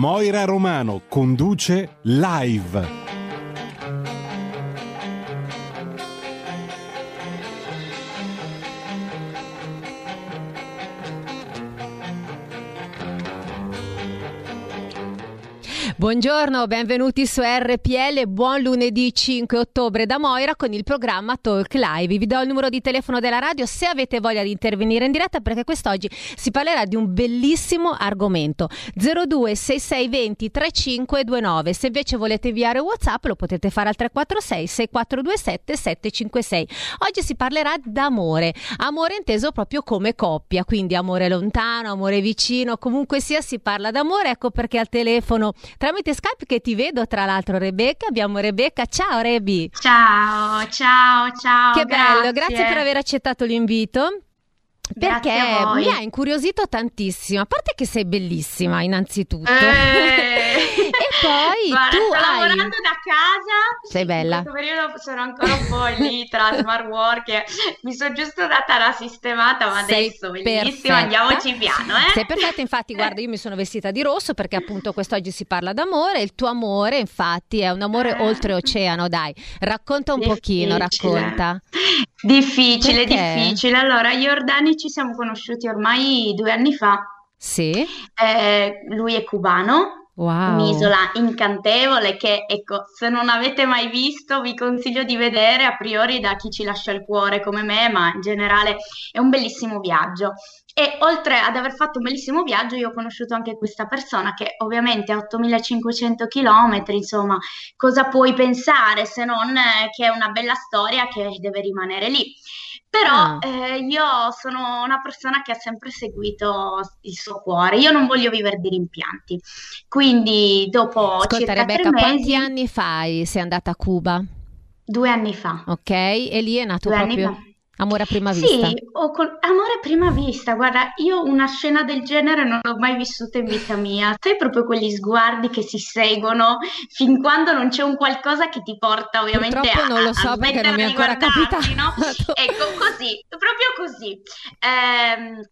Moira Romano conduce live. Buongiorno, benvenuti su RPL, buon lunedì 5 ottobre da Moira con il programma Talk Live. Vi do il numero di telefono della radio se avete voglia di intervenire in diretta perché quest'oggi si parlerà di un bellissimo argomento 026620 3529. Se invece volete inviare WhatsApp lo potete fare al 346 6427 756. Oggi si parlerà d'amore, amore inteso proprio come coppia, quindi amore lontano, amore vicino, comunque sia si parla d'amore, ecco perché al telefono tra tramite Skype che ti vedo tra l'altro Rebecca. Abbiamo Rebecca. Ciao Rebi. Ciao, ciao, ciao. Che grazie. bello, grazie per aver accettato l'invito. Perché mi ha incuriosito tantissimo, a parte che sei bellissima innanzitutto. Eh. e poi Guarda, tu sto hai... lavorando da casa. Sei bella. In questo periodo sono ancora un po' lì tra smart work. Mi sono giusto data la sistemata, ma sei adesso bellissima, perfetta. andiamoci piano. Eh? Sei perfetta, infatti guarda io mi sono vestita di rosso perché appunto quest'oggi si parla d'amore. Il tuo amore infatti è un amore Eh. oltreoceano, dai. Racconta un pochino, Difficile. racconta. Difficile, Perché? difficile. Allora, io e Ordani ci siamo conosciuti ormai due anni fa. Sì? Eh, lui è cubano. Wow. Un'isola incantevole che, ecco, se non avete mai visto, vi consiglio di vedere a priori da chi ci lascia il cuore come me, ma in generale è un bellissimo viaggio. E oltre ad aver fatto un bellissimo viaggio, io ho conosciuto anche questa persona che ovviamente a 8500 km, insomma, cosa puoi pensare se non eh, che è una bella storia che deve rimanere lì. Però Ah. eh, io sono una persona che ha sempre seguito il suo cuore, io non voglio vivere di rimpianti. Quindi dopo Ascolta circa Rebecca, tre quanti mesi, anni fai sei andata a Cuba? due anni fa, Ok? E lì è nato due anni proprio fa. Amore a prima vista. Sì, ho col- amore a prima vista, guarda, io una scena del genere non l'ho mai vissuta in vita mia. Sai proprio quegli sguardi che si seguono fin quando non c'è un qualcosa che ti porta ovviamente Purtroppo a, non lo a so perché non mi è di ancora guardarti, no? capitato. Ecco, così, proprio così. Ehm,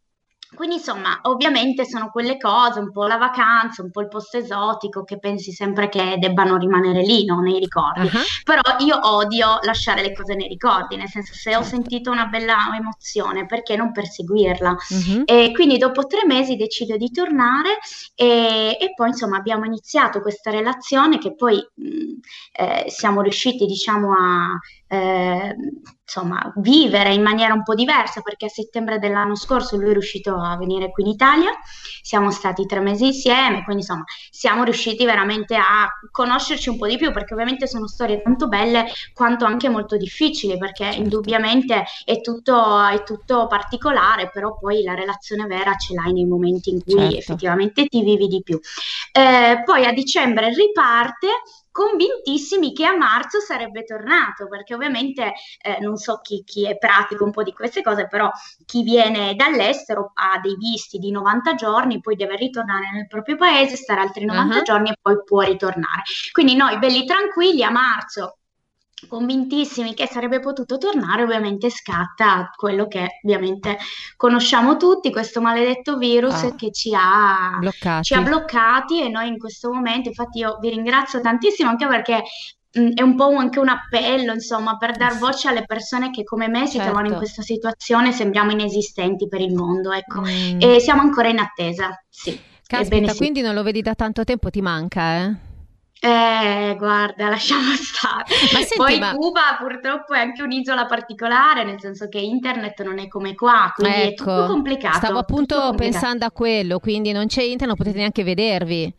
quindi insomma, ovviamente sono quelle cose, un po' la vacanza, un po' il posto esotico che pensi sempre che debbano rimanere lì, no? Nei ricordi. Ah, Però io odio lasciare le cose nei ricordi, nel senso se ho sentito una bella emozione, perché non perseguirla? mhm. E quindi dopo tre mesi decido di tornare e, e poi insomma abbiamo iniziato questa relazione che poi mh, eh, siamo riusciti diciamo a eh, insomma vivere in maniera un po' diversa perché a settembre dell'anno scorso lui è riuscito a venire qui in Italia, siamo stati tre mesi insieme, quindi insomma siamo riusciti veramente a conoscerci un po' di più perché ovviamente sono storie tanto belle quanto anche molto difficili perché Certo. indubbiamente è tutto, è tutto particolare, però poi la relazione vera ce l'hai nei momenti in cui Certo. effettivamente ti vivi di più. Eh, poi a dicembre riparte convintissimi che a marzo sarebbe tornato, perché ovviamente eh, non so chi, chi è pratico un po' di queste cose, però chi viene dall'estero ha dei visti di 90 giorni, poi deve ritornare nel proprio paese, stare altri 90 Ah. giorni e poi può ritornare. Quindi noi belli tranquilli a marzo convintissimi che sarebbe potuto tornare, ovviamente scatta quello che ovviamente conosciamo tutti, questo maledetto virus Ah. che ci ha, Bloccati. ci ha bloccati e noi in questo momento, infatti io vi ringrazio tantissimo anche perché è un po' anche un appello, insomma, per dar voce alle persone che come me si Certo. trovano in questa situazione, sembriamo inesistenti per il mondo, ecco. Mm. E siamo ancora in attesa, sì. Caspita, Ebbene sì. quindi non lo vedi da tanto tempo, ti manca, eh? Eh, guarda, lasciamo stare. Ma senti, Poi ma- Cuba purtroppo è anche un'isola particolare, nel senso che internet non è come qua, quindi è tutto Ecco, complicato. stavo appunto complicato. pensando a quello, quindi non c'è internet, non potete neanche vedervi.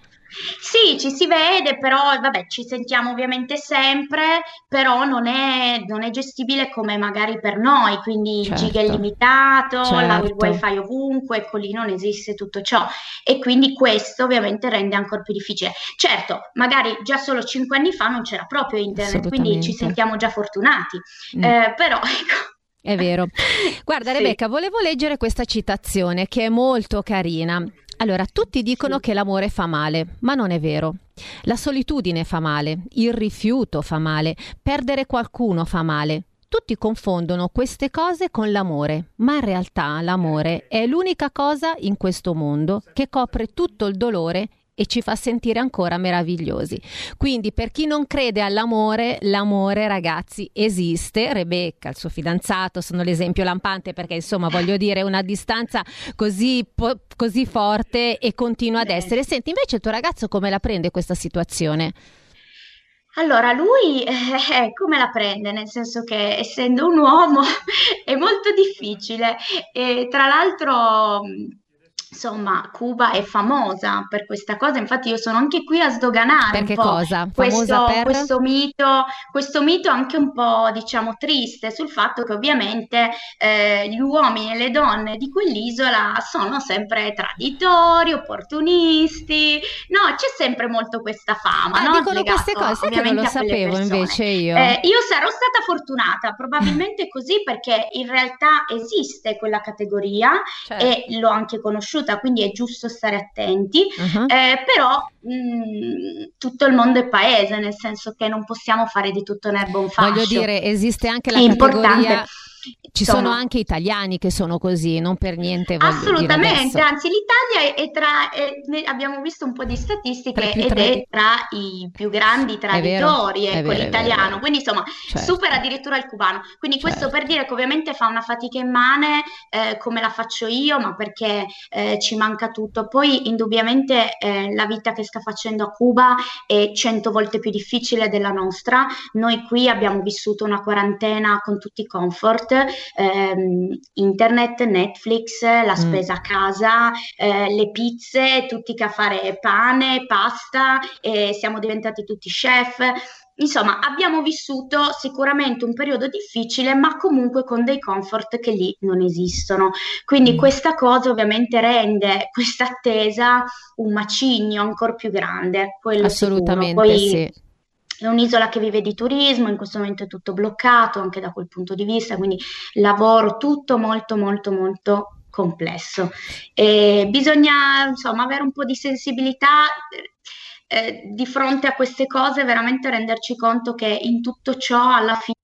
Sì, ci si vede, però vabbè, ci sentiamo ovviamente sempre, però non è, non è gestibile come magari per noi, quindi il giga è Certo, limitato, la- il certo, wifi ovunque, ecco lì non esiste tutto ciò e quindi questo ovviamente rende ancora più difficile. Certo, magari già solo cinque anni fa non c'era proprio internet, quindi ci sentiamo già fortunati, Mm. Eh, però ecco. È vero. Guarda, Sì. Rebecca, volevo leggere questa citazione che è molto carina. Allora, tutti dicono Sì. che l'amore fa male, ma non è vero. La solitudine fa male, il rifiuto fa male, perdere qualcuno fa male. Tutti confondono queste cose con l'amore, ma in realtà l'amore è l'unica cosa in questo mondo che copre tutto il dolore e ci fa sentire ancora meravigliosi. Quindi per chi non crede all'amore, l'amore ragazzi esiste. Rebecca, il suo fidanzato sono l'esempio lampante perché insomma voglio dire una distanza così, po- così forte e continua ad Eh, essere. Senti, invece il tuo ragazzo come la prende questa situazione? Allora, lui eh, come la prende? Nel senso che essendo un uomo è molto difficile e tra l'altro, insomma, Cuba è famosa per questa cosa, infatti io sono anche qui a sdoganare questo, per? questo mito, questo mito anche un po', diciamo, triste sul fatto che ovviamente eh, gli uomini e le donne di quell'isola sono sempre traditori, opportunisti, no, c'è sempre molto questa fama, Ah, no? dicono queste Legato cose, sai che non lo sapevo invece io. Eh, io sarò stata fortunata, probabilmente così, perché in realtà esiste quella categoria Certo. e l'ho anche conosciuta, quindi è giusto stare attenti. Uh-huh. Eh, però mh, tutto il mondo è paese, nel senso che non possiamo fare di tutto un'erba un fascio. Voglio dire, esiste anche la È categoria. importante. Ci Insomma, sono anche italiani che sono così, non per niente Assolutamente, anzi l'Italia è tra, è- abbiamo visto un po' di Tra statistiche ed tradi- è tra i più grandi traditori, è ecco, vero, è l'italiano, quindi insomma Certo, supera addirittura il cubano. Quindi questo certo. per dire che ovviamente fa una fatica immane eh, come la faccio io, ma perché eh, ci manca tutto. Poi indubbiamente eh, la vita che sta facendo a Cuba è cento volte più difficile della nostra. Noi qui abbiamo vissuto una quarantena con tutti i comfort, ehm, internet, Netflix, la Mm. spesa a casa, eh, le pizze, tutti che a fare pane, pasta, e siamo diventati tutti chef. Insomma, abbiamo vissuto sicuramente un periodo difficile, ma comunque con dei comfort che lì non esistono. Quindi Mm. questa cosa ovviamente rende questa attesa un macigno ancora più grande, sicuro. Assolutamente Poi sì. È un'isola che vive di turismo, in questo momento è tutto bloccato anche da quel punto di vista, quindi lavoro tutto molto molto molto complesso. E bisogna insomma avere un po' di sensibilità eh, di fronte a queste cose, veramente renderci conto che in tutto ciò alla fine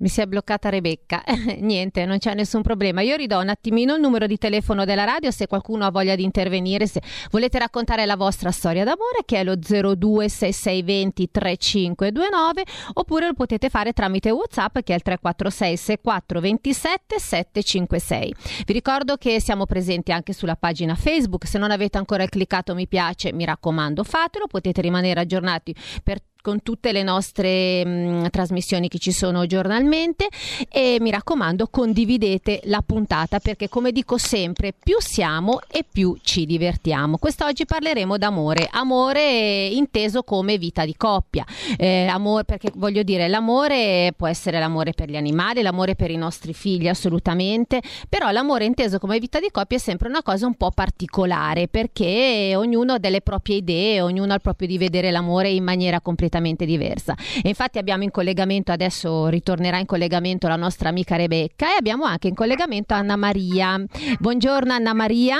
Mi si è bloccata Rebecca. Niente, non c'è nessun problema. Io ridò un attimino il numero di telefono della radio se qualcuno ha voglia di intervenire, se volete raccontare la vostra storia d'amore che è lo 026620 3529 oppure lo potete fare tramite WhatsApp che è il 346 6427 756. Vi ricordo che siamo presenti anche sulla pagina Facebook, se non avete ancora cliccato mi piace, mi raccomando, fatelo, potete rimanere aggiornati per con tutte le nostre mh, trasmissioni che ci sono giornalmente e mi raccomando condividete la puntata perché come dico sempre più siamo e più ci divertiamo. Quest'oggi parleremo d'amore, amore inteso come vita di coppia, eh, amore, perché voglio dire l'amore può essere l'amore per gli animali, l'amore per i nostri figli assolutamente, però l'amore inteso come vita di coppia è sempre una cosa un po' particolare perché ognuno ha delle proprie idee, ognuno ha il proprio di vedere l'amore in maniera completamente diversa. E infatti abbiamo in collegamento, adesso ritornerà in collegamento la nostra amica Rebecca e abbiamo anche in collegamento Anna Maria. Buongiorno Anna Maria.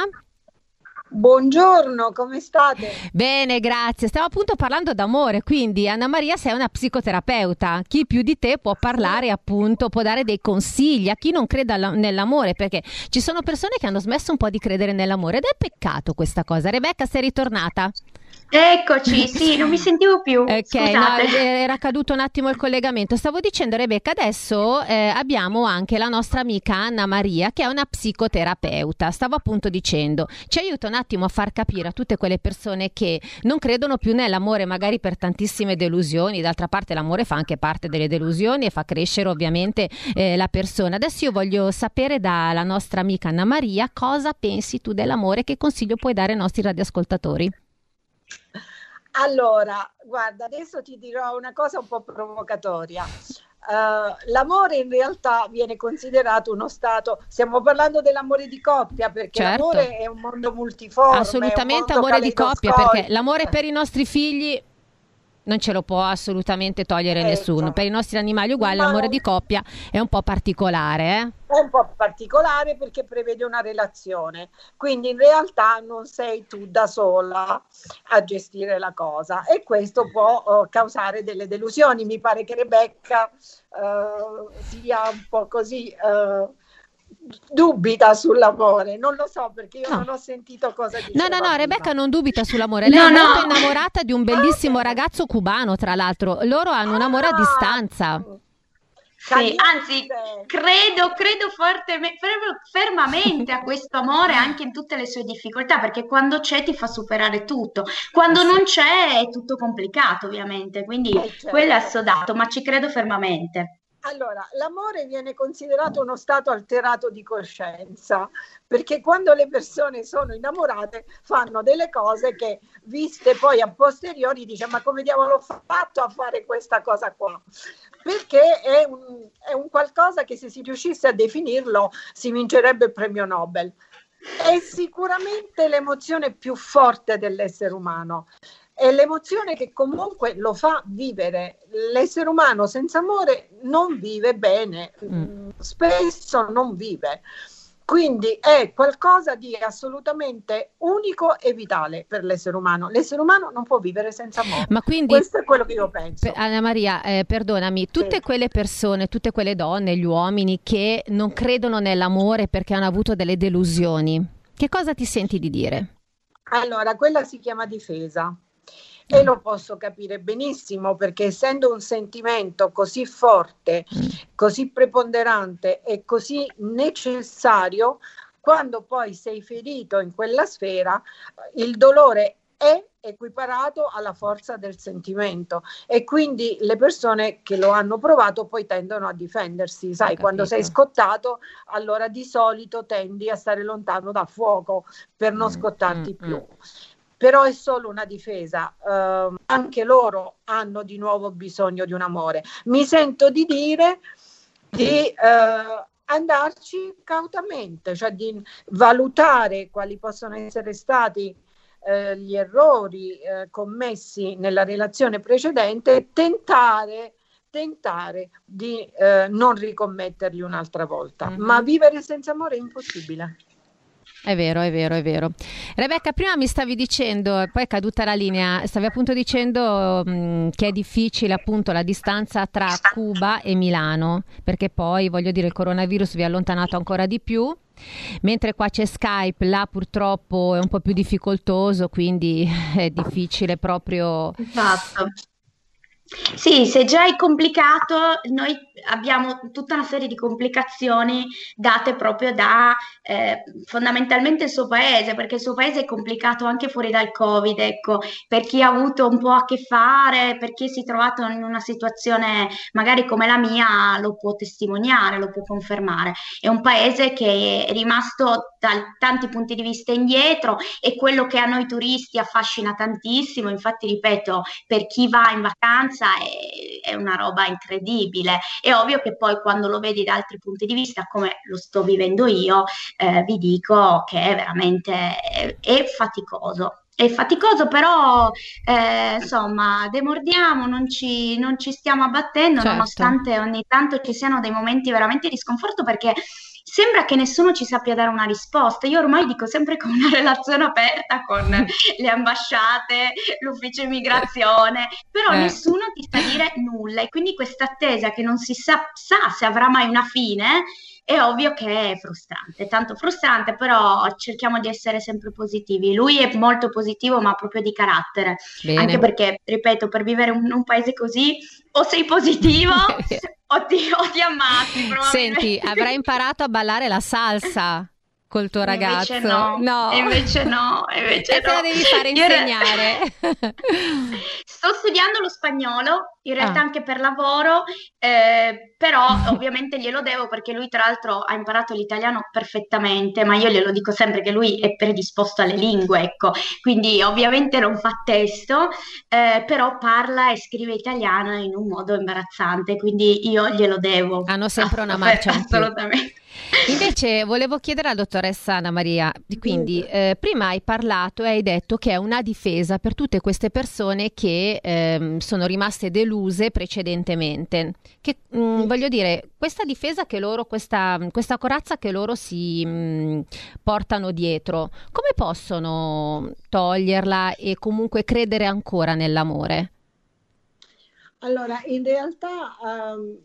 Buongiorno, come state? Bene, grazie. Stiamo appunto parlando d'amore, quindi Anna Maria sei una psicoterapeuta. Chi più di te può parlare appunto, può dare dei consigli a chi non crede alla- nell'amore, perché ci sono persone che hanno smesso un po' di credere nell'amore ed è peccato questa cosa. Rebecca, sei ritornata? Eccoci, sì, non mi sentivo più. Ok, no, era caduto un attimo il collegamento. Stavo dicendo, Rebecca, adesso eh, abbiamo anche la nostra amica Anna Maria, che è una psicoterapeuta. Stavo appunto dicendo, ci aiuta un attimo a far capire a tutte quelle persone che non credono più nell'amore, magari per tantissime delusioni. D'altra parte, l'amore fa anche parte delle delusioni e fa crescere ovviamente eh, la persona. Adesso io voglio sapere dalla nostra amica Anna Maria cosa pensi tu dell'amore, che consiglio puoi dare ai nostri radioascoltatori. Allora, guarda, adesso ti dirò una cosa un po' provocatoria. Uh, l'amore in realtà viene considerato uno stato, stiamo parlando dell'amore di coppia perché certo. l'amore è un mondo multiforme. Assolutamente amore di coppia perché l'amore per i nostri figli non ce lo può assolutamente togliere ecco. nessuno. Per i nostri animali uguali, Ma l'amore di coppia è un po' particolare. Eh? È un po' particolare perché prevede una relazione, quindi in realtà non sei tu da sola a gestire la cosa e questo può uh, causare delle delusioni. Mi pare che Rebecca uh, sia un po' così. Uh, dubita sull'amore, non lo so perché io no. non ho sentito cosa diceva. No, no, no, Rebecca non dubita sull'amore, lei no, è no. molto innamorata di un bellissimo ragazzo cubano, tra l'altro, loro hanno un amore a ah. distanza. Sì, anzi, credo, credo fortemente, fermamente a questo amore anche in tutte le sue difficoltà, perché quando c'è ti fa superare tutto, quando non c'è è tutto complicato, ovviamente, quindi eh, certo. quello è assodato, ma ci credo fermamente. Allora, l'amore viene considerato uno stato alterato di coscienza, perché quando le persone sono innamorate fanno delle cose che, viste poi a posteriori, dice ma come diavolo ho fatto a fare questa cosa qua? Perché è un, è un qualcosa che se si riuscisse a definirlo si vincerebbe il premio Nobel. È sicuramente l'emozione più forte dell'essere umano è l'emozione che comunque lo fa vivere. L'essere umano senza amore non vive bene, mm. spesso non vive. Quindi è qualcosa di assolutamente unico e vitale per l'essere umano. L'essere umano non può vivere senza amore. Ma quindi, Questo è quello che io penso. Anna Maria, eh, perdonami, tutte sì. quelle persone, tutte quelle donne, gli uomini che non credono nell'amore perché hanno avuto delle delusioni, che cosa ti senti di dire? Allora, quella si chiama difesa e lo posso capire benissimo perché essendo un sentimento così forte, così preponderante e così necessario, quando poi sei ferito in quella sfera, il dolore è equiparato alla forza del sentimento. E quindi le persone che lo hanno provato poi tendono a difendersi, sai, quando sei scottato allora di solito tendi a stare lontano dal fuoco per non mm, scottarti mm, più. Mm però è solo una difesa, eh, anche loro hanno di nuovo bisogno di un amore. Mi sento di dire di eh, andarci cautamente, cioè di valutare quali possono essere stati eh, gli errori eh, commessi nella relazione precedente e tentare tentare di eh, non ricommetterli un'altra volta, mm-hmm. ma vivere senza amore è impossibile. È vero, è vero, è vero. Rebecca, prima mi stavi dicendo, poi è caduta la linea, stavi appunto dicendo mh, mm, che è difficile appunto la distanza tra Cuba e Milano, perché poi voglio dire il coronavirus vi ha allontanato ancora di più. Mentre qua c'è Skype, là purtroppo è un po' più difficoltoso, quindi è difficile proprio. Esatto. Sì, se già è complicato, noi abbiamo tutta una serie di complicazioni date proprio da eh, fondamentalmente il suo paese, perché il suo paese è complicato anche fuori dal Covid, ecco, per chi ha avuto un po' a che fare, per chi si è trovato in una situazione magari come la mia, lo può testimoniare, lo può confermare. È un paese che è rimasto da tanti punti di vista indietro e quello che a noi turisti affascina tantissimo, infatti ripeto, per chi va in vacanza è, è una roba incredibile. È ovvio che poi quando lo vedi da altri punti di vista, come lo sto vivendo io, eh, vi dico che è veramente è, è faticoso è faticoso, però eh, insomma, demordiamo, non ci, non ci stiamo abbattendo, certo. nonostante ogni tanto ci siano dei momenti veramente di sconforto, perché sembra che nessuno ci sappia dare una risposta. Io ormai dico sempre con una relazione aperta con le ambasciate, l'ufficio immigrazione, però eh. nessuno ti sa dire nulla e quindi questa attesa che non si sa, sa se avrà mai una fine è ovvio che è frustrante, tanto frustrante, però cerchiamo di essere sempre positivi. Lui è molto positivo, ma proprio di carattere, Bene. anche perché, ripeto, per vivere in un paese così o sei positivo o ti, o ti ammazzi. Senti, avrai imparato a ballare la salsa col tuo ragazzo. Invece no, no. invece no, invece e te la devi fare insegnare. Sto studiando lo spagnolo, in realtà ah. anche per lavoro, eh, però ovviamente glielo devo perché lui tra l'altro ha imparato l'italiano perfettamente, ma io glielo dico sempre che lui è predisposto alle lingue, ecco, quindi ovviamente non fa testo, eh, però parla e scrive italiano in un modo imbarazzante, quindi io glielo devo. Hanno sempre una marcia Assolutamente. Invece volevo chiedere alla dottoressa Anna Maria, quindi eh, prima hai parlato e hai detto che è una difesa per tutte queste persone che eh, sono rimaste deluse precedentemente. Che, mh, mm, voglio dire, questa difesa che loro, questa, questa corazza che loro si mh, mm, portano dietro, come possono toglierla e comunque credere ancora nell'amore? Allora, in realtà um,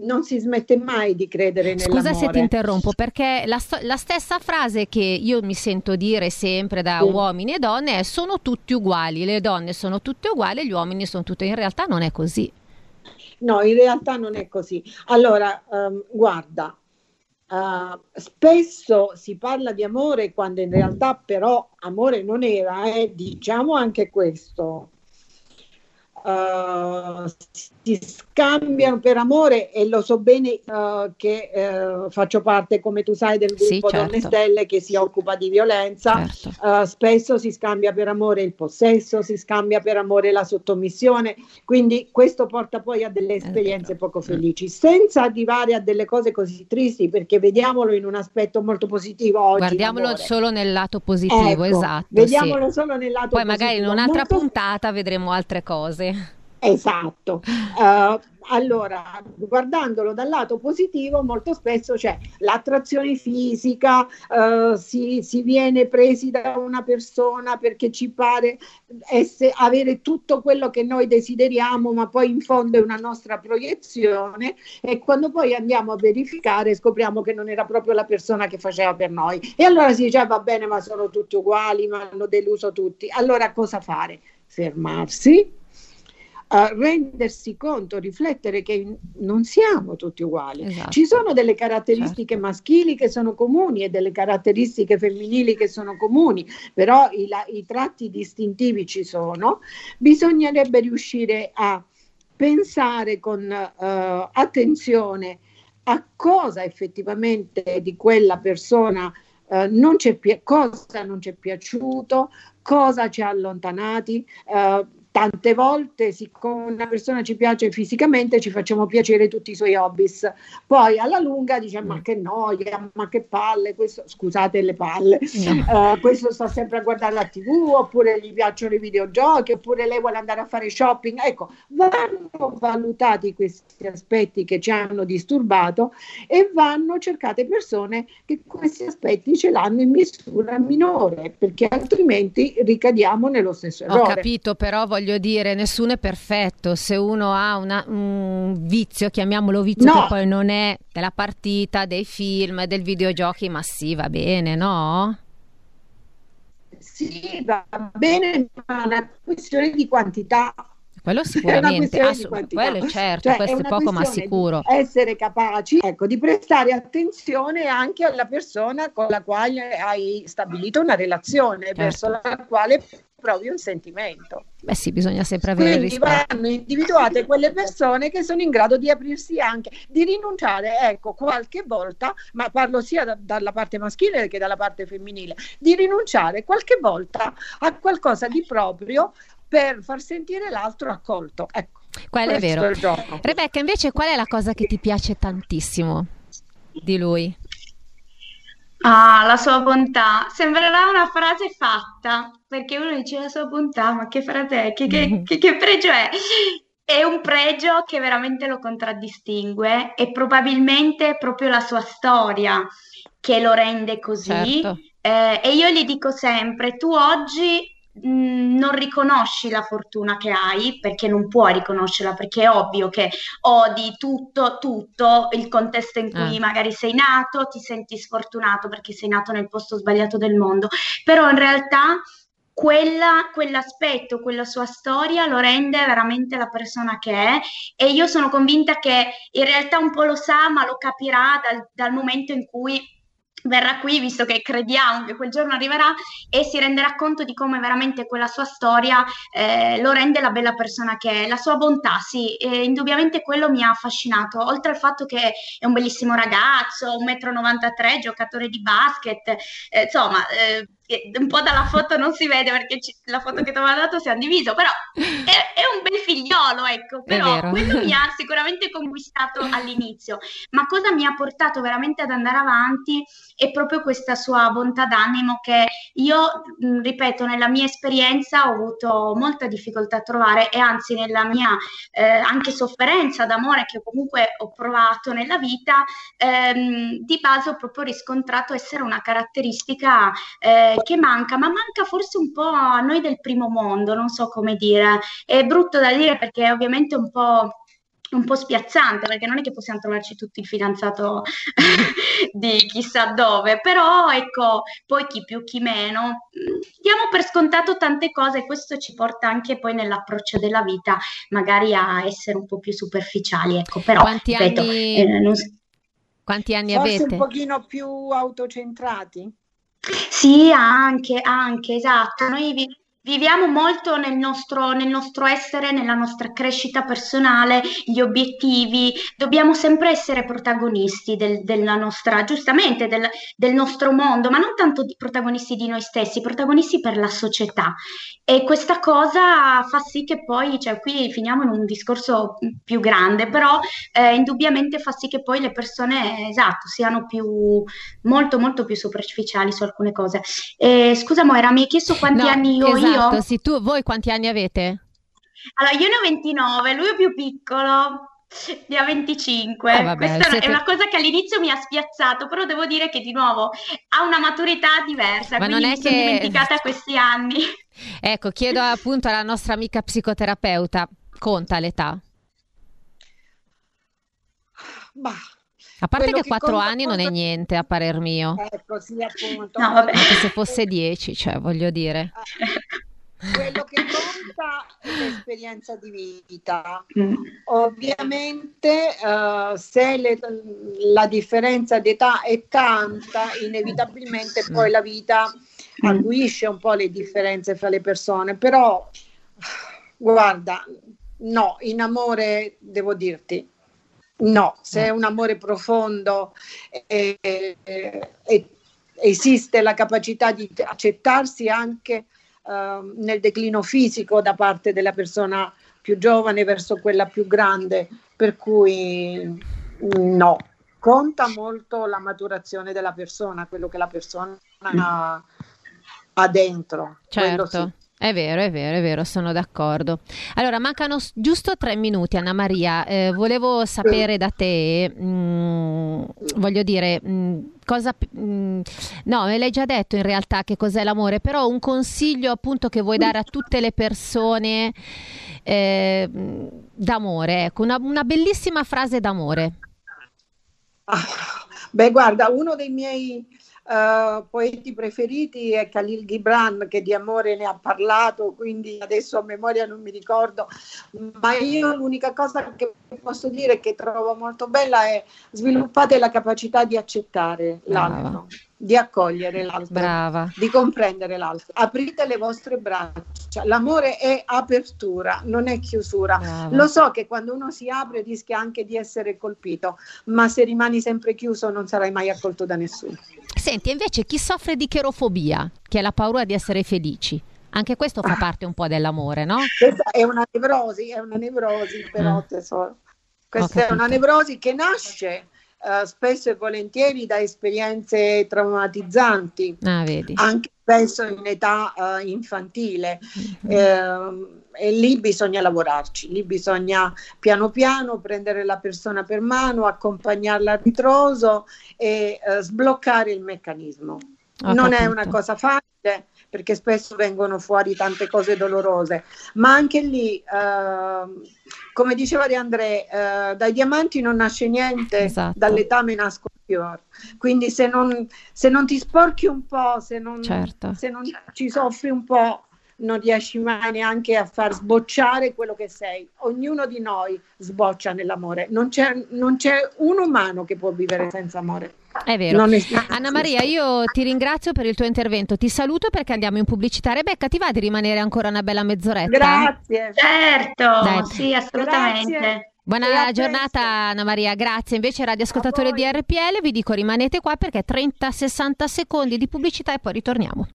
non si smette mai di credere nell'amore. Scusa se ti interrompo, perché la, la, stessa frase che io mi sento dire sempre da sì. uomini e donne è sono tutti uguali, le donne sono tutte uguali, gli uomini sono tutti, in realtà non è così. No, in realtà non è così. Allora, um, guarda, uh, spesso si parla di amore quando in realtà però amore non era, eh? diciamo anche questo. Uh, si scambiano per amore e lo so bene uh, che uh, faccio parte, come tu sai, del gruppo sì, certo. Donne Stelle che si occupa di violenza. Certo. spesso si scambia per amore il possesso, si scambia per amore la sottomissione, quindi questo porta poi a delle esperienze poco felici, senza arrivare a delle cose così tristi, perché vediamolo in un aspetto molto positivo oggi. Guardiamolo l'amore. solo nel lato positivo, ecco, esatto. Vediamolo sì. solo nel lato poi positivo. Poi magari in un'altra molto... puntata vedremo altre cose. Esatto. Uh, allora, guardandolo dal lato positivo, molto spesso c'è l'attrazione fisica, uh, si, si, viene presi da una persona perché ci pare esse, avere tutto quello che noi desideriamo, ma poi in fondo è una nostra proiezione e quando poi andiamo a verificare scopriamo che non era proprio la persona che faceva per noi. E allora si dice, ah, va bene, ma sono tutti uguali, ma hanno deluso tutti. Allora cosa fare? Fermarsi, uh, rendersi conto, riflettere che non siamo tutti uguali. Esatto. Ci sono delle caratteristiche certo. maschili che sono comuni e delle caratteristiche femminili che sono comuni, però i, la, i tratti distintivi ci sono. Bisognerebbe riuscire a pensare con uh, attenzione a cosa effettivamente di quella persona uh, non pi- cosa non ci è piaciuto, cosa ci ha allontanati. Uh, tante volte, siccome una persona ci piace fisicamente, ci facciamo piacere tutti i suoi hobbies. Poi alla lunga dice: Ma mm. che noia, ma che palle, questo, scusate le palle, no. uh, questo sta sempre a guardare la TV, oppure gli piacciono i videogiochi, oppure lei vuole andare a fare shopping. Ecco, vanno valutati questi aspetti che ci hanno disturbato e vanno cercate persone che questi aspetti ce l'hanno in misura minore, perché altrimenti ricadiamo nello stesso errore. Ho capito, però voglio voglio dire, nessuno è perfetto. Se uno ha una, un vizio, chiamiamolo vizio, no. che poi non è della partita, dei film, del videogiochi, ma sì, va bene, no? Sì, va bene, ma è una questione di quantità. Quello sicuramente, assu- quello certo, cioè, questo è poco ma sicuro. Essere capaci ecco, di prestare attenzione anche alla persona con la quale hai stabilito una relazione, certo. verso la quale provi un sentimento. Beh sì, bisogna sempre avere Quindi vanno individuate quelle persone che sono in grado di aprirsi anche, di rinunciare, ecco, qualche volta, ma parlo sia da, dalla parte maschile che dalla parte femminile, di rinunciare qualche volta a qualcosa di proprio per far sentire l'altro accolto. Ecco, quello è vero. È Rebecca, invece qual è la cosa che ti piace tantissimo di lui? Ah, la sua bontà. Sembrerà una frase fatta, perché uno dice la sua bontà, ma che frase è? Che, che, che, che pregio è? È un pregio che veramente lo contraddistingue e probabilmente proprio la sua storia che lo rende così. Certo. Eh, e io gli dico sempre, tu oggi mh, mm, non riconosci la fortuna che hai perché non puoi riconoscerla, perché è ovvio che odi tutto, tutto il contesto in cui ah. magari sei nato, ti senti sfortunato perché sei nato nel posto sbagliato del mondo, però in realtà quella, quell'aspetto, quella sua storia lo rende veramente la persona che è e io sono convinta che in realtà un po' lo sa, ma lo capirà dal, dal momento in cui verrà qui, visto che crediamo che quel giorno arriverà, e si renderà conto di come veramente quella sua storia eh, lo rende la bella persona che è. La sua bontà, sì, eh, indubbiamente quello mi ha affascinato, oltre al fatto che è un bellissimo ragazzo, 1,93 m, giocatore di basket, eh, insomma, eh, un po' dalla foto non si vede perché ci, la foto che ti ho mandato si è diviso, però è, è, un bel figliolo, ecco, però quello mi ha sicuramente conquistato all'inizio, ma cosa mi ha portato veramente ad andare avanti è proprio questa sua bontà d'animo che io, ripeto, nella mia esperienza ho avuto molta difficoltà a trovare e anzi nella mia eh, anche sofferenza d'amore che comunque ho provato nella vita, ehm, di base ho proprio riscontrato essere una caratteristica eh, che manca, ma manca forse un po' a noi del primo mondo, non so come dire. È brutto da dire perché è ovviamente un po' un po' spiazzante perché non è che possiamo trovarci tutti il fidanzato di chissà dove, però ecco, poi chi più chi meno, diamo per scontato tante cose e questo ci porta anche poi nell'approccio della vita magari a essere un po' più superficiali, ecco, però quanti ripeto, anni, eh, non... quanti anni Forse avete? un pochino più autocentrati? Sì, anche, anche, esatto. Noi vi- Viviamo molto nel nostro, nel nostro essere, nella nostra crescita personale, gli obiettivi, dobbiamo sempre essere protagonisti del, della nostra, giustamente, del, del nostro mondo, ma non tanto di protagonisti di noi stessi, protagonisti per la società. E questa cosa fa sì che poi, cioè qui finiamo in un discorso più grande, però eh, indubbiamente fa sì che poi le persone, esatto, siano più, molto, molto più superficiali su alcune cose. Eh, scusa Moira, mi hai chiesto quanti no, anni ho esatto. Io? Esatto, sì, tu, voi quanti anni avete? Allora, io ne ho 29, lui è più piccolo, ne ha 25. Eh, vabbè, Questa siete... è una cosa che all'inizio mi ha spiazzato, però devo dire che di nuovo ha una maturità diversa, Ma quindi non è mi che... sono dimenticata questi anni. Ecco, chiedo appunto alla nostra amica psicoterapeuta, conta l'età? Bah, a parte che, che 4 anni non è niente, a parer mio. Ecco, sì, appunto. No, vabbè. Anche se fosse 10, cioè, voglio dire. Quello che conta è l'esperienza di vita. Mm. Ovviamente, uh, se le, la differenza d'età è tanta, inevitabilmente poi la vita mm. acuisce un po' le differenze fra le persone. Però, guarda, no, in amore devo dirti, No, se è un amore profondo e, e, e esiste la capacità di accettarsi anche uh, nel declino fisico da parte della persona più giovane verso quella più grande, per cui no, conta molto la maturazione della persona, quello che la persona ha, ha dentro. Certo. È vero, è vero, è vero, sono d'accordo. Allora, mancano giusto tre minuti, Anna Maria. Eh, volevo sapere da te, mh, mm, voglio dire, mh, mm, cosa... Mh, mm, no, me l'hai già detto in realtà che cos'è l'amore, però un consiglio appunto che vuoi dare a tutte le persone eh, d'amore, ecco, una, una bellissima frase d'amore. Ah, beh, guarda, uno dei miei uh, poeti preferiti è Khalil Gibran che di amore ne ha parlato, quindi adesso a memoria non mi ricordo, ma io l'unica cosa che posso dire che trovo molto bella è sviluppate la capacità di accettare l'altro di accogliere l'altro, Brava. di comprendere l'altro. Aprite le vostre braccia. L'amore è apertura, non è chiusura. Brava. Lo so che quando uno si apre rischia anche di essere colpito, ma se rimani sempre chiuso non sarai mai accolto da nessuno. Senti, invece chi soffre di cherofobia, che è la paura di essere felici, anche questo fa parte un po' dell'amore, no? Questa è una nevrosi, è una nevrosi però mm. tesoro. Questa è una nevrosi che nasce uh, spesso e volentieri da esperienze traumatizzanti, ah, anche spesso in età uh, infantile. Mm-hmm. Eh, e lì bisogna lavorarci, lì bisogna piano piano prendere la persona per mano, accompagnarla a ritroso e uh, sbloccare il meccanismo. Ho non capito. è una cosa facile perché spesso vengono fuori tante cose dolorose, ma anche lì, eh, come diceva Di André, eh, dai diamanti non nasce niente, esatto. dall'etame nascono fior. Quindi se non, se non, ti sporchi un po', se non, certo. se non ci soffri un po', non riesci mai neanche a far sbocciare quello che sei. Ognuno di noi sboccia nell'amore. Non c'è, non c'è un umano che può vivere senza amore. È vero. Anna Maria, io ti ringrazio per il tuo intervento. Ti saluto perché andiamo in pubblicità. Rebecca, ti va di rimanere ancora una bella mezz'oretta? Grazie. Certo, Dai. sì, assolutamente. Grazie. Buona giornata Anna Maria, grazie. Invece radioascoltatori di RPL vi dico rimanete qua perché 30-60 secondi di pubblicità e poi ritorniamo.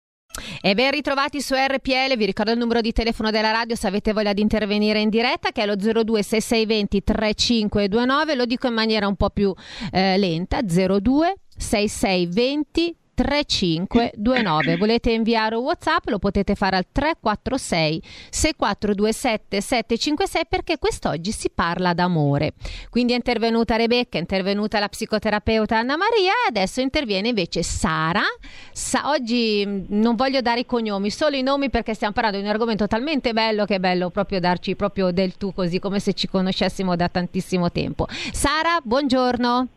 E ben ritrovati su RPL, vi ricordo il numero di telefono della radio se avete voglia di intervenire in diretta che è lo 026620 3529, lo dico in maniera un po' più eh, lenta, 02 6620 3529. Volete inviare un WhatsApp? Lo potete fare al 346 6427 756 perché quest'oggi si parla d'amore. Quindi è intervenuta Rebecca, è intervenuta la psicoterapeuta Anna Maria e adesso interviene invece Sara. Sa- oggi mm, non voglio dare i cognomi, solo i nomi perché stiamo parlando di un argomento talmente bello che è bello proprio darci proprio del tu così come se ci conoscessimo da tantissimo tempo. Sara, buongiorno.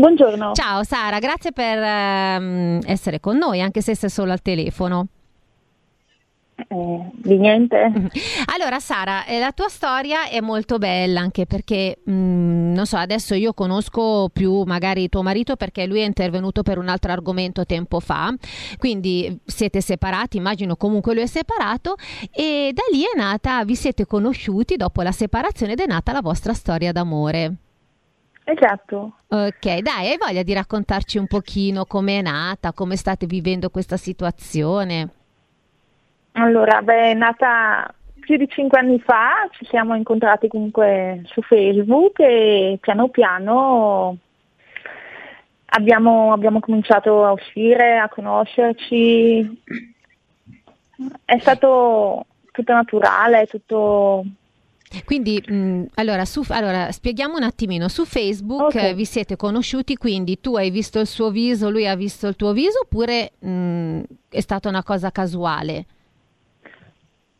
Buongiorno. Ciao Sara, grazie per ehm, essere con noi, anche se sei solo al telefono. Eh, di niente. Allora Sara, eh, la tua storia è molto bella anche perché, mh, mm, non so, adesso io conosco più magari tuo marito perché lui è intervenuto per un altro argomento tempo fa, quindi siete separati, immagino comunque lui è separato e da lì è nata, vi siete conosciuti dopo la separazione ed è nata la vostra storia d'amore. Esatto. Ok, dai, hai voglia di raccontarci un pochino come è nata, come state vivendo questa situazione? Allora, beh, è nata più di cinque anni fa, ci siamo incontrati comunque su Facebook e piano piano abbiamo, abbiamo cominciato a uscire, a conoscerci. È stato tutto naturale, tutto quindi, mh, allora, su, allora, spieghiamo un attimino. Su Facebook okay. eh, vi siete conosciuti, quindi tu hai visto il suo viso, lui ha visto il tuo viso, oppure mh, è stata una cosa casuale?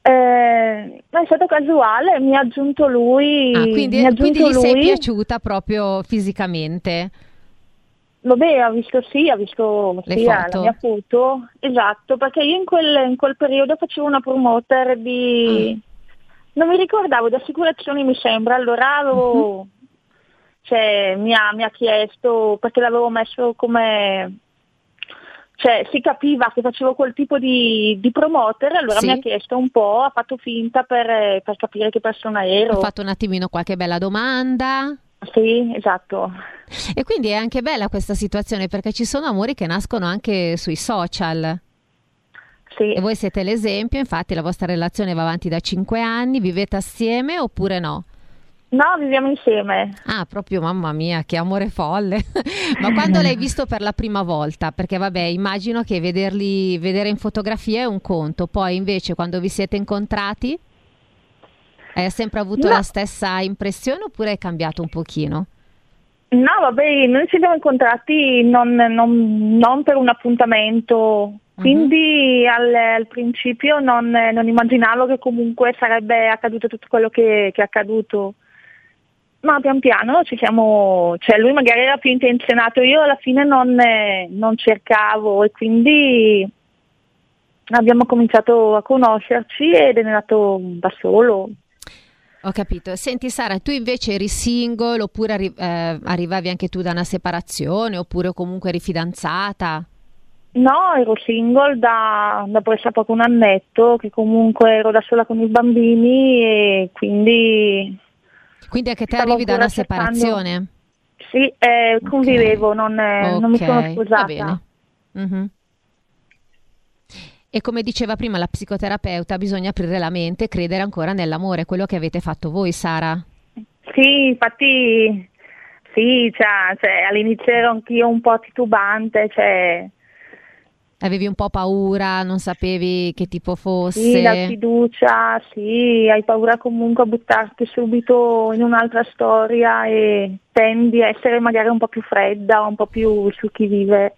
Eh, è stato casuale, mi ha aggiunto lui. Ah, quindi, aggiunto quindi gli lui. sei piaciuta proprio fisicamente? Vabbè, ha visto sì, ha visto sì, la mia foto, esatto, perché io in quel, in quel periodo facevo una promoter di, mm non mi ricordavo, di assicurazioni mi sembra, allora avevo, uh-huh. cioè, mi, ha, mi ha chiesto, perché l'avevo messo come cioè si capiva che facevo quel tipo di, di promoter, allora sì. mi ha chiesto un po', ha fatto finta per, per, capire che persona ero. Ha fatto un attimino qualche bella domanda. Sì, esatto. E quindi è anche bella questa situazione perché ci sono amori che nascono anche sui social. Sì. E voi siete l'esempio, infatti la vostra relazione va avanti da cinque anni, vivete assieme oppure no? No, viviamo insieme. Ah, proprio mamma mia, che amore folle. Ma quando l'hai visto per la prima volta? Perché vabbè, immagino che vederli, vedere in fotografia è un conto, poi invece quando vi siete incontrati hai sempre avuto no. la stessa impressione oppure hai cambiato un pochino? No, vabbè, noi ci siamo incontrati non, non, non per un appuntamento quindi uh-huh. al, al, principio non, non, immaginavo che comunque sarebbe accaduto tutto quello che, che è accaduto. Ma pian piano ci siamo, cioè lui magari era più intenzionato, io alla fine non, non cercavo e quindi abbiamo cominciato a conoscerci ed è nato da solo. Ho capito. Senti Sara, tu invece eri single oppure arri- eh, arrivavi anche tu da una separazione oppure comunque eri fidanzata? No, ero single da, da poco un annetto, che comunque ero da sola con i bambini e quindi... Quindi anche te arrivi da una cercando... separazione? Sì, eh, convivevo, non, okay. non, mi sono sposata. Va bene. Mm-hmm. E come diceva prima la psicoterapeuta, bisogna aprire la mente e credere ancora nell'amore, quello che avete fatto voi, Sara. Sì, infatti, sì, cioè, cioè, all'inizio ero anch'io un po' titubante, cioè, Avevi un po' paura, non sapevi che tipo fosse? Sì, la fiducia, sì, hai paura comunque a buttarti subito in un'altra storia e tendi a essere magari un po' più fredda, un po' più su chi vive.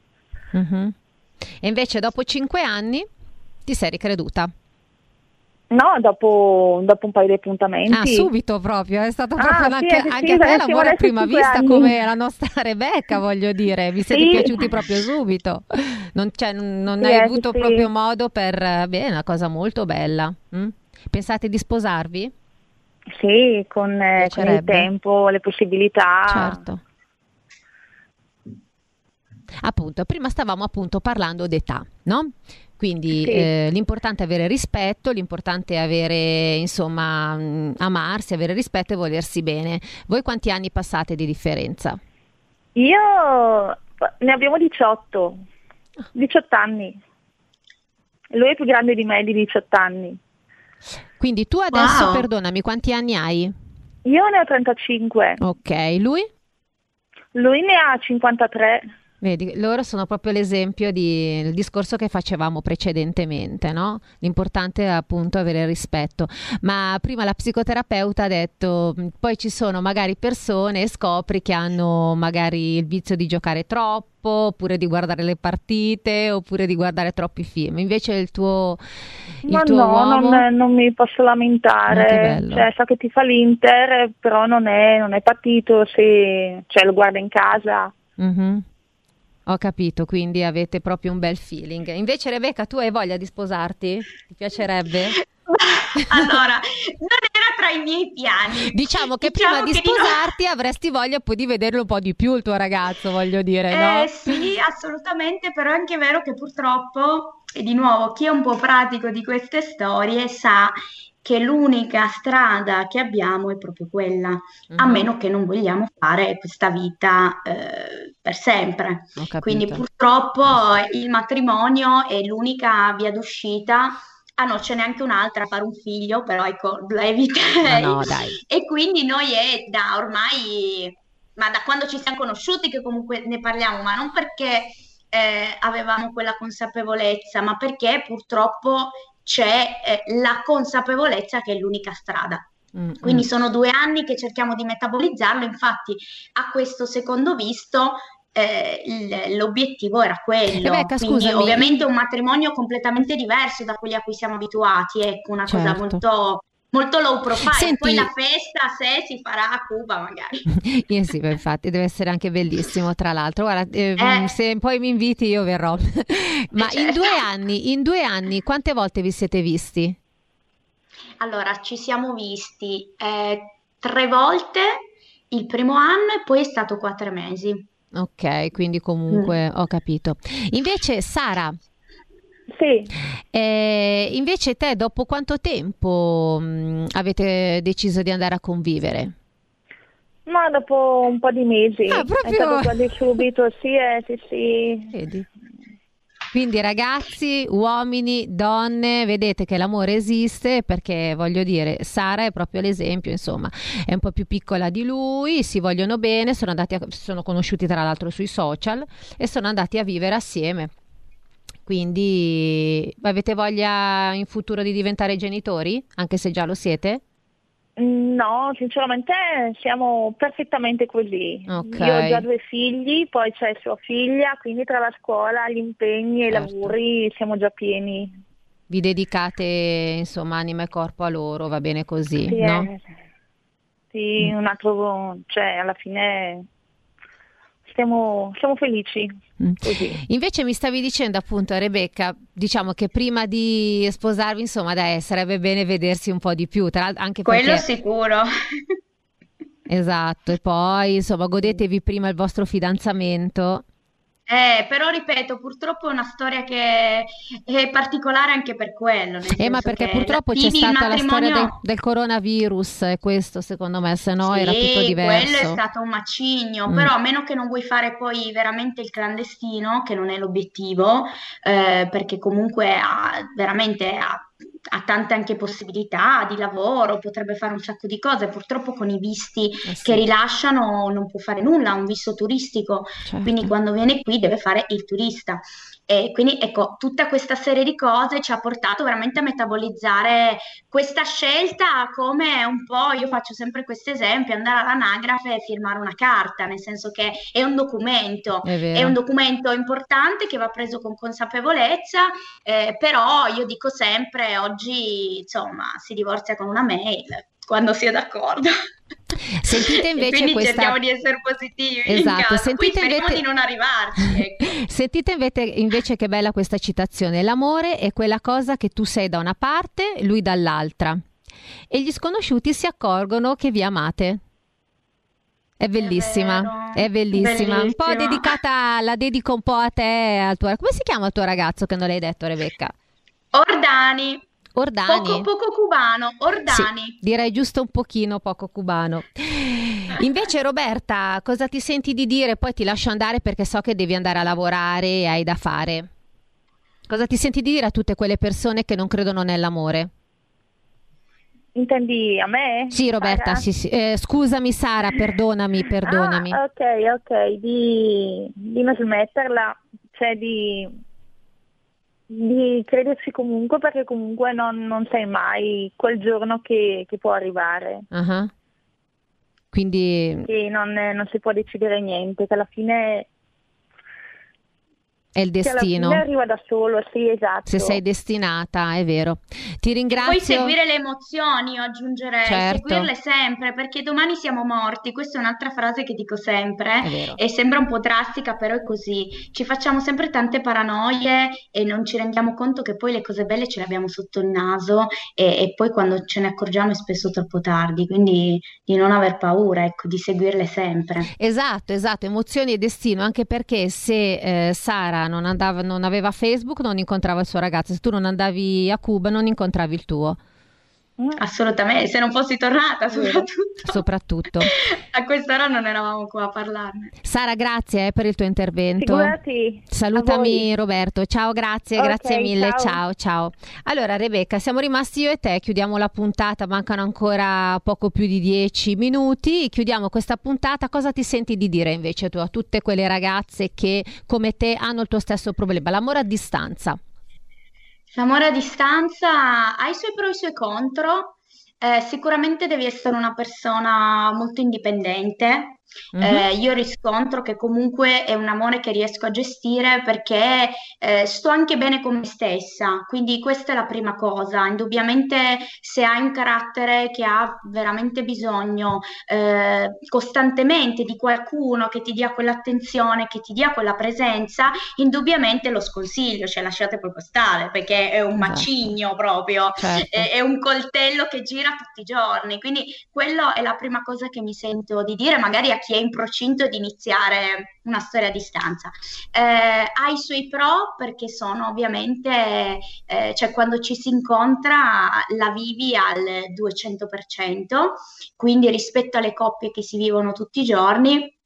Uh-huh. E invece dopo cinque anni Ti sei ricreduta? No, dopo, dopo, un paio di appuntamenti. Ah, subito proprio, è stato ah, proprio sì, anche, sì, anche sì, a te l'amore a prima vista anni. come la nostra Rebecca, voglio dire, vi siete Sì. piaciuti proprio subito. Non, cioè, non- Sì, hai eh, avuto proprio modo per... Beh, è una cosa molto bella. mm? Pensate di sposarvi? Sì, con, eh, con il tempo, le possibilità. Certo. Appunto, prima stavamo appunto parlando d'età, no? Quindi Sì. eh, l'importante è avere rispetto, l'importante è avere, insomma, mh, amarsi, avere rispetto e volersi bene. Voi quanti anni passate di differenza? Io ne abbiamo 18, 18 anni. Lui è più grande di me di 18 anni. Quindi tu adesso, Wow. perdonami, quanti anni hai? Io ne ho 35, Ok, lui? lui ne ha 53. Vedi, loro sono proprio l'esempio di- del discorso che facevamo precedentemente, no? L'importante è appunto avere rispetto. Ma prima la psicoterapeuta ha detto, mh, poi ci sono magari persone e scopri che hanno magari il vizio di giocare troppo, oppure di guardare le partite, oppure di guardare troppi film. Invece il tuo, il Ma tuo no, uomo... non, non mi posso lamentare. bello. Cioè, so che ti fa l'Inter, però non è, non è partito se cioè, lo guarda in casa. Mhm. Ho capito, quindi avete proprio un bel feeling. Invece Rebecca, tu hai voglia di sposarti? Ti piacerebbe? Allora, non era tra i miei piani. Diciamo che Diciamo prima di che no. sposarti avresti voglia poi di vederlo un po' di più il tuo ragazzo, voglio dire, no? Eh sì, assolutamente, però è anche vero che purtroppo, e di nuovo, chi è un po' pratico di queste storie sa che l'unica strada che abbiamo è proprio quella, a Mhm, meno che non vogliamo fare questa vita eh, per sempre. Quindi purtroppo il matrimonio è l'unica via d'uscita. Ah no, ce n'è anche un'altra, fare un figlio, però ecco, la eviterei. no, dai. E quindi noi è da ormai, ma da quando ci siamo conosciuti che comunque ne parliamo, ma non perché eh, avevamo quella consapevolezza, ma perché purtroppo c'è eh, la consapevolezza che è l'unica strada. Mm, Quindi mm. sono due anni che cerchiamo di metabolizzarlo, infatti a questo secondo visto eh, l'obiettivo era quello, Rebecca, quindi ovviamente un matrimonio completamente diverso da quelli a cui siamo abituati, ecco, una cosa Certo. molto, molto low profile, Senti- poi la festa se si farà a Cuba magari. Eh sì, infatti deve essere anche bellissimo, tra l'altro. Guarda, eh, Eh. se poi mi inviti io verrò. Ma in certo. due anni, in due anni, quante volte vi siete visti? Allora, ci siamo visti eh, tre volte il primo anno e poi è stato quattro mesi. Ok, quindi comunque Mm. ho capito. Invece, Sara, Sì, eh, invece te dopo quanto tempo mh, avete deciso di andare a convivere? ma dopo un po' di mesi. Ah, È proprio- stato quasi subito, sì, eh, sì, sì. Vedi? Quindi ragazzi, uomini, donne, vedete che l'amore esiste perché voglio dire, Sara è proprio l'esempio, insomma, è un po' più piccola di lui, si vogliono bene, sono andati a- si sono conosciuti tra l'altro sui social e sono andati a vivere assieme. Quindi avete voglia in futuro di diventare genitori, anche se già lo siete? No, sinceramente siamo perfettamente così. Ok. Io ho già due figli, poi c'è sua figlia, quindi tra la scuola, gli impegni e i Certo. lavori siamo già pieni. Vi dedicate, insomma, anima e corpo a loro, va bene così, Sì, no? eh, sì, un altro, cioè alla fine stiamo, siamo felici Mm. così. Invece mi stavi dicendo appunto Rebecca, diciamo che prima di sposarvi, insomma, dai, sarebbe bene vedersi un po' di più, tra l'altro anche Quello perché sicuro. esatto, e poi insomma, godetevi prima il vostro fidanzamento. Eh, però ripeto, purtroppo è una storia che è particolare anche per quello, Eh, ma perché purtroppo c'è stata la storia del, matrimonio- del coronavirus, e questo secondo me, se no era Sì, tutto quello è diverso. stato un macigno, Mm. però a meno che non vuoi fare poi veramente il clandestino, che non è l'obiettivo, eh, perché comunque ha veramente ha, ha tante anche possibilità di lavoro, potrebbe fare un sacco di cose, purtroppo con i visti Eh sì, che rilasciano non può fare nulla, ha un visto turistico, certo. quindi quando viene qui deve fare il turista. E quindi ecco, tutta questa serie di cose ci ha portato veramente a metabolizzare questa scelta come un po', io faccio sempre questo esempio, andare all'anagrafe e firmare una carta, nel senso che è un documento, è, è un documento importante che va preso con consapevolezza, eh, però io dico sempre, oggi insomma si divorzia con una mail, quando si è d'accordo. Sentite invece quindi questa... cerchiamo di essere positivi esatto. Sentite Qui invece... di non arrivarci ecco. Sentite invece, invece che bella questa citazione l'amore è quella cosa che tu sei da una parte lui dall'altra e gli sconosciuti si accorgono che vi amate è bellissima, è, è bellissima. Bellissimo. Un po' dedicata, la dedico un po' a te, al tuo... Come si chiama il tuo ragazzo che non l'hai detto, Rebecca? Ordani. Ordani. Poco, poco cubano, Ordani. Sì, direi giusto un pochino poco cubano. Invece Roberta, cosa ti senti di dire? Poi ti lascio andare perché so che devi andare a lavorare e hai da fare. Cosa ti senti di dire a tutte quelle persone che non credono nell'amore? Intendi a me? Sì, Roberta, sì, sì. Eh, scusami Sara, perdonami, perdonami. Ah, ok, ok, di, di non smetterla, cioè di di crederci comunque perché comunque non, non sai mai quel giorno che, che può arrivare. Uh-huh. Quindi... Che non, non, si può decidere niente, che alla fine è il destino. Che arriva da solo, sì, esatto. Se sei destinata, è vero. Ti ringrazio. Puoi seguire le emozioni, io aggiungerei, certo. seguirle sempre, perché domani siamo morti. Questa è un'altra frase che dico sempre e sembra un po' drastica, però è così. Ci facciamo sempre tante paranoie e non ci rendiamo conto che poi le cose belle ce le abbiamo sotto il naso e, e poi quando ce ne accorgiamo è spesso troppo tardi. Quindi di non aver paura, ecco, di seguirle sempre. Esatto, esatto, emozioni e destino, anche perché se eh, Sara non, andava, non aveva Facebook, non incontrava il suo ragazzo. Se tu non andavi a Cuba, non incontravi il tuo. Mm. Assolutamente, se non fossi tornata soprattutto. soprattutto. a quest'ora non eravamo qua a parlarne. Sara, grazie eh, per il tuo intervento. Figurati. Salutami Roberto. Ciao, grazie, okay, grazie mille. Ciao. ciao, ciao. Allora, Rebecca, siamo rimasti io e te, chiudiamo la puntata, mancano ancora poco più di dieci minuti. Chiudiamo questa puntata. Cosa ti senti di dire invece tu a tutte quelle ragazze che come te hanno il tuo stesso problema, l'amore a distanza? L'amore a distanza ha i suoi pro e i suoi contro. Eh, sicuramente devi essere una persona molto indipendente, Mm-hmm. Eh, io riscontro che comunque è un amore che riesco a gestire perché eh, sto anche bene con me stessa, quindi questa è la prima cosa. Indubbiamente se hai un carattere che ha veramente bisogno eh, costantemente di qualcuno che ti dia quell'attenzione, che ti dia quella presenza, indubbiamente lo sconsiglio, cioè lasciate proprio stare perché è un esatto. macigno proprio, certo. è, è un coltello che gira tutti i giorni, quindi quello è la prima cosa che mi sento di dire, magari a chi è in procinto di iniziare una storia a distanza. Eh, ha i suoi pro perché sono ovviamente, eh, cioè quando ci si incontra la vivi al 200%, quindi rispetto alle coppie che si vivono tutti i giorni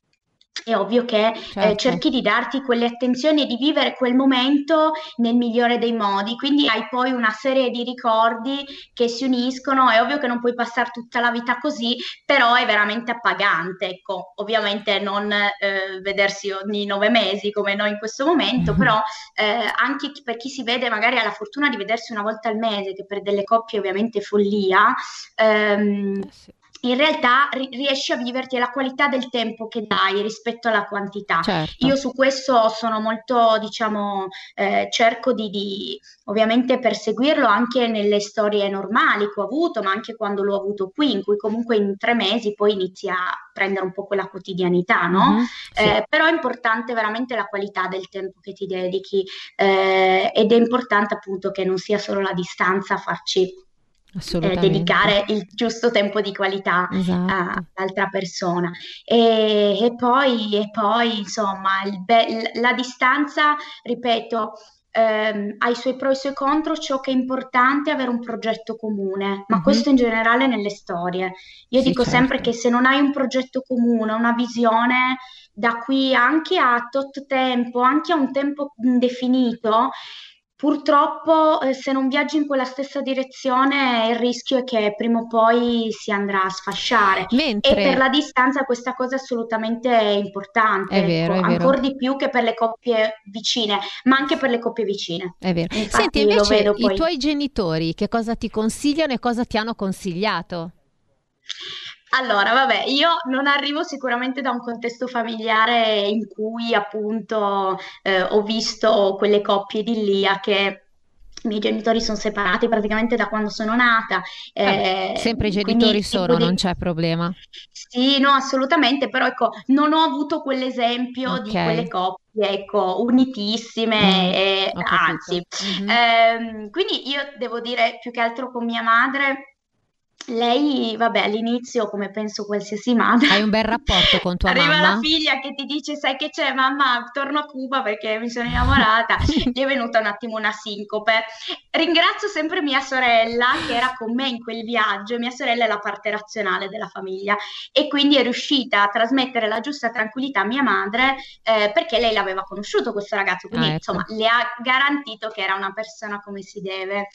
è ovvio che eh, certo. eh, cerchi di darti quelle attenzioni e di vivere quel momento nel migliore dei modi, quindi hai poi una serie di ricordi che si uniscono, è ovvio che non puoi passare tutta la vita così, però è veramente appagante, ecco, ovviamente non eh, vedersi ogni nove mesi come noi in questo momento, mm-hmm. però eh, anche per chi si vede magari ha la fortuna di vedersi una volta al mese, che per delle coppie ovviamente è follia, ehm, eh sì in realtà ri- riesci a viverti la qualità del tempo che dai rispetto alla quantità. Certo. Io su questo sono molto, diciamo, eh, cerco di, di, ovviamente perseguirlo anche nelle storie normali che ho avuto, ma anche quando l'ho avuto qui, in cui comunque in tre mesi poi inizi a prendere un po' quella quotidianità, no? Mm-hmm, sì. eh, però è importante veramente la qualità del tempo che ti dedichi eh, ed è importante appunto che non sia solo la distanza a farci eh, dedicare il giusto tempo di qualità esatto. all'altra persona. E, e, poi, e poi, insomma, be- la distanza, ripeto, ehm, ha i suoi pro e i suoi contro, ciò che è importante è avere un progetto comune, ma mm-hmm. questo in generale nelle storie. Io sì, dico certo. sempre che se non hai un progetto comune, una visione da qui anche a tot tempo, anche a un tempo indefinito, Purtroppo, eh, se non viaggi in quella stessa direzione, il rischio è che prima o poi si andrà a sfasciare. Mentre... E per la distanza questa cosa è assolutamente importante, è vero, ecco, è vero. ancora di più che per le coppie vicine, ma anche per le coppie vicine. È vero. Infatti, Senti, invece i poi. tuoi genitori che cosa ti consigliano e cosa ti hanno consigliato? Allora, vabbè, io non arrivo sicuramente da un contesto familiare in cui appunto eh, ho visto quelle coppie idilliache. I miei genitori sono separati praticamente da quando sono nata. Vabbè, eh, sempre i genitori sono, di- non c'è problema. Sì, no, assolutamente, però ecco, non ho avuto quell'esempio di Ok. quelle coppie, ecco, unitissime, Mm, e, anzi. Mhm. Ehm, quindi io devo dire più che altro con mia madre, lei, vabbè, all'inizio, come penso qualsiasi madre, Hai un bel rapporto con tua arriva la mamma? figlia che ti dice, sai che c'è, mamma, torno a Cuba perché mi sono innamorata, gli è venuta un attimo una sincope. Ringrazio sempre mia sorella che era con me in quel viaggio, mia sorella è la parte razionale della famiglia e quindi è riuscita a trasmettere la giusta tranquillità a mia madre eh, perché lei l'aveva conosciuto questo ragazzo, quindi Ah, ecco. insomma le ha garantito che era una persona come si deve.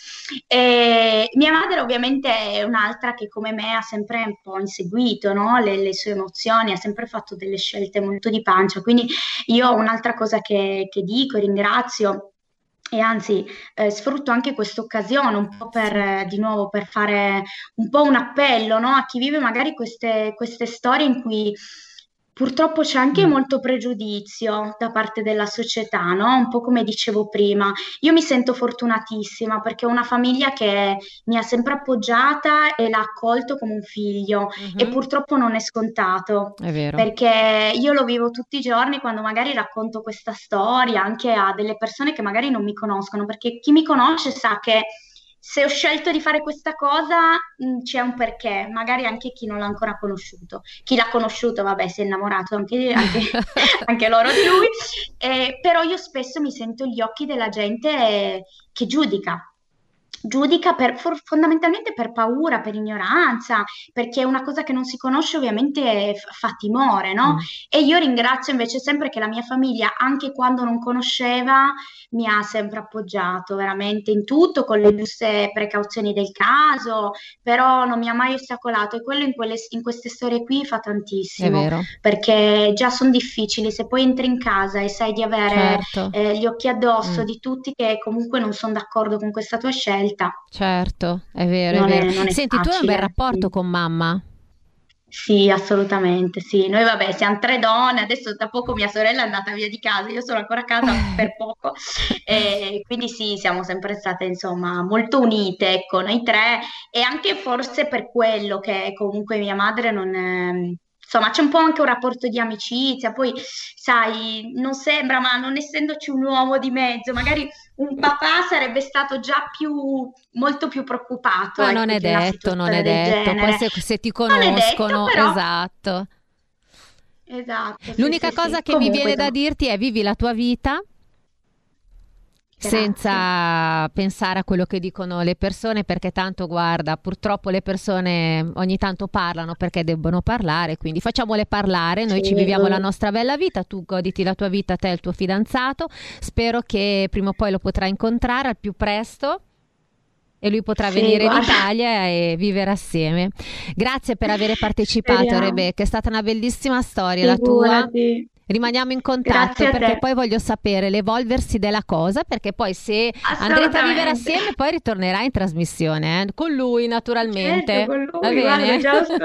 E mia madre ovviamente è un'altra che come me ha sempre un po' inseguito, no? le, le sue emozioni, ha sempre fatto delle scelte molto di pancia, quindi io un'altra cosa che, che dico, ringrazio e anzi eh, sfrutto anche questa occasione un po' per, eh, di nuovo, per fare un po' un appello, no? A chi vive magari queste, queste storie in cui purtroppo c'è anche Mm. molto pregiudizio da parte della società, no? Un po' come dicevo prima. Io mi sento fortunatissima perché ho una famiglia che mi ha sempre appoggiata e l'ha accolto come un figlio e Mhm. purtroppo non è scontato. È vero. Perché io lo vivo tutti i giorni quando magari racconto questa storia anche a delle persone che magari non mi conoscono, perché chi mi conosce sa che se ho scelto di fare questa cosa, mh, c'è un perché, magari anche chi non l'ha ancora conosciuto. Chi l'ha conosciuto, vabbè, si è innamorato anche, anche- anche loro di lui, Eh, però io spesso mi sento gli occhi della gente che giudica. Giudica per- for- fondamentalmente per paura, per ignoranza, perché una cosa che non si conosce ovviamente f- fa timore, no? Mm. E io ringrazio invece sempre che la mia famiglia, anche quando non conosceva, mi ha sempre appoggiato veramente in tutto, con le giuste precauzioni del caso, però non mi ha mai ostacolato e quello in, quelle- in queste storie qui fa tantissimo, perché già sono difficili, se poi entri in casa e sai di avere certo, eh, gli occhi addosso Mm. di tutti che comunque non sono d'accordo con questa tua scelta, certo, è vero, è non è, vero. è Senti, tu hai un bel facile. rapporto sì. con mamma? Sì, assolutamente, sì. Noi vabbè, siamo tre donne, adesso da poco mia sorella è andata via di casa, io sono ancora a casa per poco, e quindi sì, siamo sempre state insomma molto unite, ecco, noi tre, e anche forse per quello che comunque mia madre non... ehm, Insomma, c'è un po' anche un rapporto di amicizia, poi sai, non sembra, ma non essendoci un uomo di mezzo, magari un papà sarebbe stato già più, molto più preoccupato, Ma non ecco, è di una detto, non è detto. Poi genere. se, se ti Non è detto, conoscono, però- esatto. Esatto, L'unica sì, cosa sì. che mi viene da dirti è vivi la tua vita Grazie. senza pensare a quello che dicono le persone, perché tanto guarda, purtroppo le persone ogni tanto parlano perché debbono parlare, quindi facciamole parlare, noi Sì. ci viviamo la nostra bella vita, tu goditi la tua vita, te e il tuo fidanzato, spero che prima o poi lo potrai incontrare al più presto. E lui potrà Sì, venire in guarda. Italia e vivere assieme. Grazie per aver partecipato, Speriamo. Rebecca. È stata una bellissima storia la tua. Rimaniamo in contatto perché poi voglio sapere l'evolversi della cosa, perché poi se andrete a vivere assieme poi ritornerai in trasmissione, eh? con lui naturalmente. Certo, con lui, Va bene? guarda.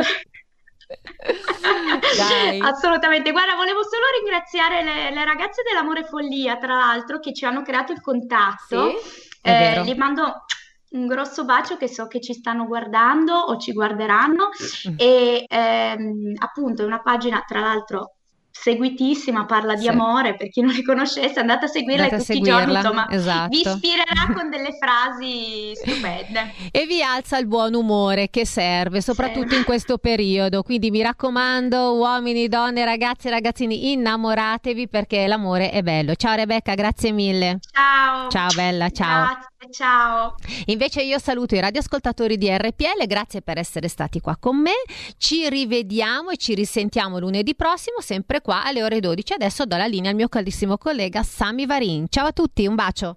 Assolutamente, guarda, volevo solo ringraziare le, le ragazze dell'Amore Follia, tra l'altro, che ci hanno creato il contatto. Sì, Eh, gli mando un grosso bacio che so che ci stanno guardando o ci guarderanno Mm. e ehm, appunto è una pagina, tra l'altro, seguitissima, parla di Sì. amore, per chi non li conoscesse andate a seguirla Andate tutti i giorni, seguirla, insomma, esatto. vi ispirerà con delle frasi stupende. E vi alza il buon umore che serve, soprattutto Sì. in questo periodo. Quindi mi raccomando, uomini, donne, ragazzi e ragazzini, innamoratevi perché l'amore è bello. Ciao Rebecca, grazie mille. Ciao. Ciao bella, ciao. Grazie, ciao. Invece io saluto i radioascoltatori di RPL, grazie per essere stati qua con me. Ci rivediamo e ci risentiamo lunedì prossimo, sempre qua alle ore 12. Adesso do la linea al mio carissimo collega Sami Varin. Ciao a tutti, un bacio.